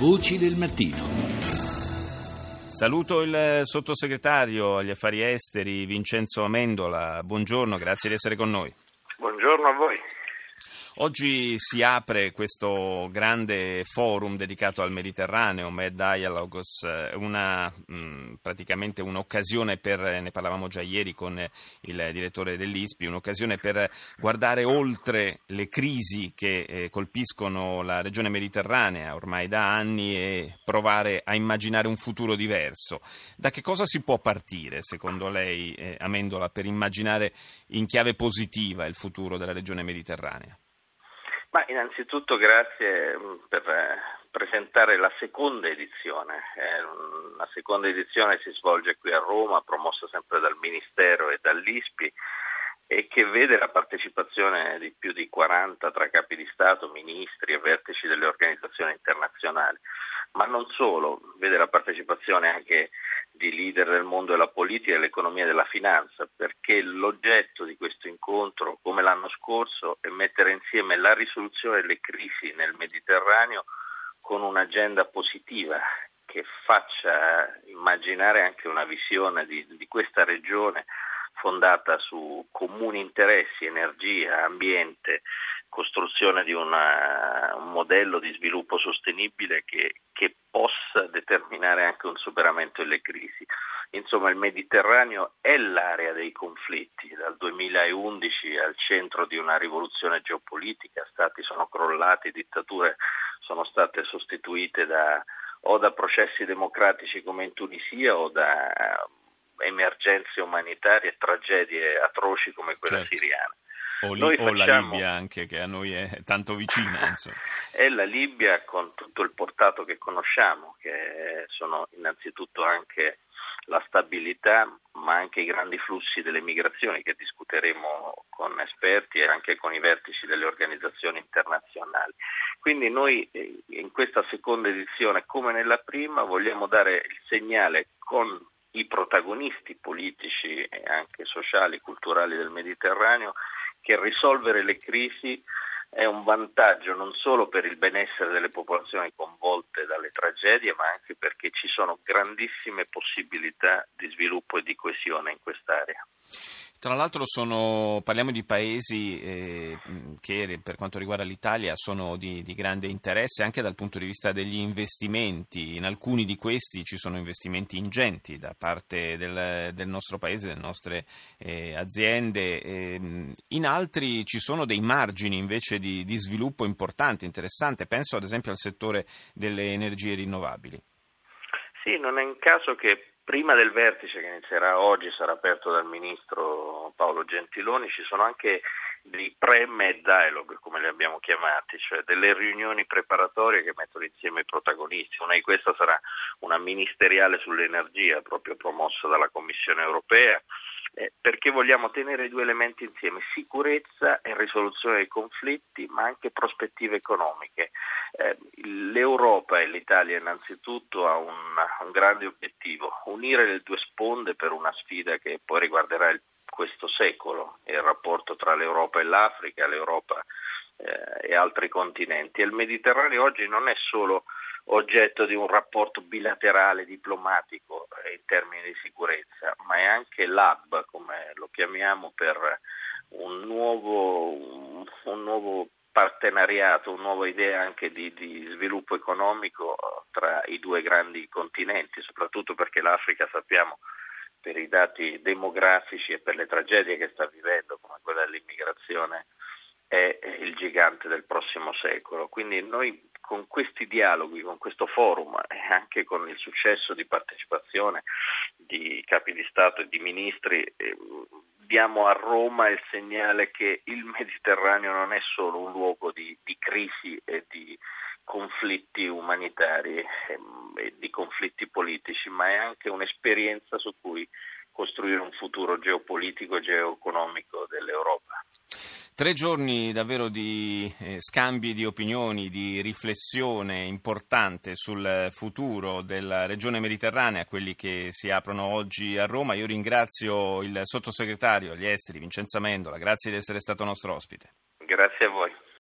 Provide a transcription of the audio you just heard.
Voci del mattino. Saluto il sottosegretario agli affari esteri Vincenzo Amendola. Buongiorno, grazie di essere con noi. Buongiorno a voi. Oggi si apre questo grande forum dedicato al Mediterraneo, Med Dialogos, una, mh, praticamente un'occasione per, ne parlavamo già ieri con il direttore dell'ISPI, un'occasione per guardare oltre le crisi che eh, colpiscono la regione mediterranea ormai da anni e provare a immaginare un futuro diverso. Da che cosa si può partire, secondo lei, eh, Amendola, per immaginare in chiave positiva il futuro della regione mediterranea? Ma innanzitutto grazie mm, per eh, presentare la seconda edizione. La seconda edizione si svolge qui a Roma, promossa sempre dal Ministero e dall'ISPI e che vede la partecipazione di più di 40 tra capi di Stato, ministri e vertici delle organizzazioni internazionali. Ma non solo, vede la partecipazione anche di leader del mondo della politica dell'economia e della finanza, perché l'oggetto di questo incontro, come l'anno scorso, è mettere insieme la risoluzione delle crisi nel Mediterraneo con un'agenda positiva che faccia immaginare anche una visione di, di questa regione fondata su comuni interessi, energia, ambiente, costruzione di una, un modello di sviluppo sostenibile che, che, possa determinare anche un superamento delle crisi. Insomma, il Mediterraneo è l'area dei conflitti, dal 2011 al centro di una rivoluzione geopolitica, stati sono crollati, dittature sono state sostituite da, o da processi democratici come in Tunisia o da emergenze umanitarie e tragedie atroci come quella certo. siriana. O, li, o la Libia anche che a noi è tanto vicina. È la Libia con tutto il portato che conosciamo, che sono innanzitutto anche la stabilità, ma anche i grandi flussi delle migrazioni che discuteremo con esperti e anche con i vertici delle organizzazioni internazionali. Quindi noi eh, in questa seconda edizione, come nella prima, vogliamo dare il segnale con i protagonisti politici e anche sociali, culturali del Mediterraneo che risolvere le crisi è un vantaggio non solo per il benessere delle popolazioni coinvolte dalle tragedie, ma anche perché ci sono grandissime possibilità di sviluppo e di coesione in quest'area. Tra l'altro sono, parliamo di paesi eh, che per quanto riguarda l'Italia sono di, di, grande interesse anche dal punto di vista degli investimenti. In alcuni di questi ci sono investimenti ingenti da parte del, del nostro paese, delle nostre eh, aziende. Eh, in altri ci sono dei margini invece di, di sviluppo importanti, interessanti. Penso ad esempio al settore delle energie rinnovabili. Sì, non è un caso che Prima del vertice che inizierà oggi, sarà aperto dal ministro Paolo Gentiloni, ci sono anche dei pre-med dialogue, come li abbiamo chiamati, cioè delle riunioni preparatorie che mettono insieme i protagonisti. Una di queste sarà una ministeriale sull'energia, proprio promossa dalla Commissione europea, eh, perché vogliamo tenere due elementi insieme, sicurezza e risoluzione dei conflitti, ma anche prospettive economiche. Eh, L'Europa e l'Italia innanzitutto ha un, un, grande obiettivo, unire le due sponde per una sfida che poi riguarderà il, questo secolo, il rapporto tra l'Europa e l'Africa, l'Europa eh, e altri continenti. E il Mediterraneo oggi non è solo oggetto di un rapporto bilaterale diplomatico eh, in termini di sicurezza, ma è anche l'hub, come lo chiamiamo, per un nuovo, un nuovo partenariato, una nuova idea anche di, di, sviluppo economico tra i due grandi continenti, soprattutto perché l'Africa sappiamo per i dati demografici e per le tragedie che sta vivendo, come quella dell'immigrazione, è il gigante del prossimo secolo. Quindi noi con questi dialoghi, con questo forum e anche con il successo di partecipazione di capi di Stato e di ministri eh, diamo a Roma il segnale che il Mediterraneo non è solo un luogo di, di crisi e di conflitti umanitari ehm, e di conflitti politici, ma è anche un'esperienza su cui costruire un futuro geopolitico e geoeconomico dell'Europa. Tre giorni davvero di eh, scambi di opinioni, di riflessione importante sul futuro della regione mediterranea, quelli che si aprono oggi a Roma. Io ringrazio il sottosegretario agli esteri Vincenzo Amendola, grazie di essere stato nostro ospite. Grazie a voi.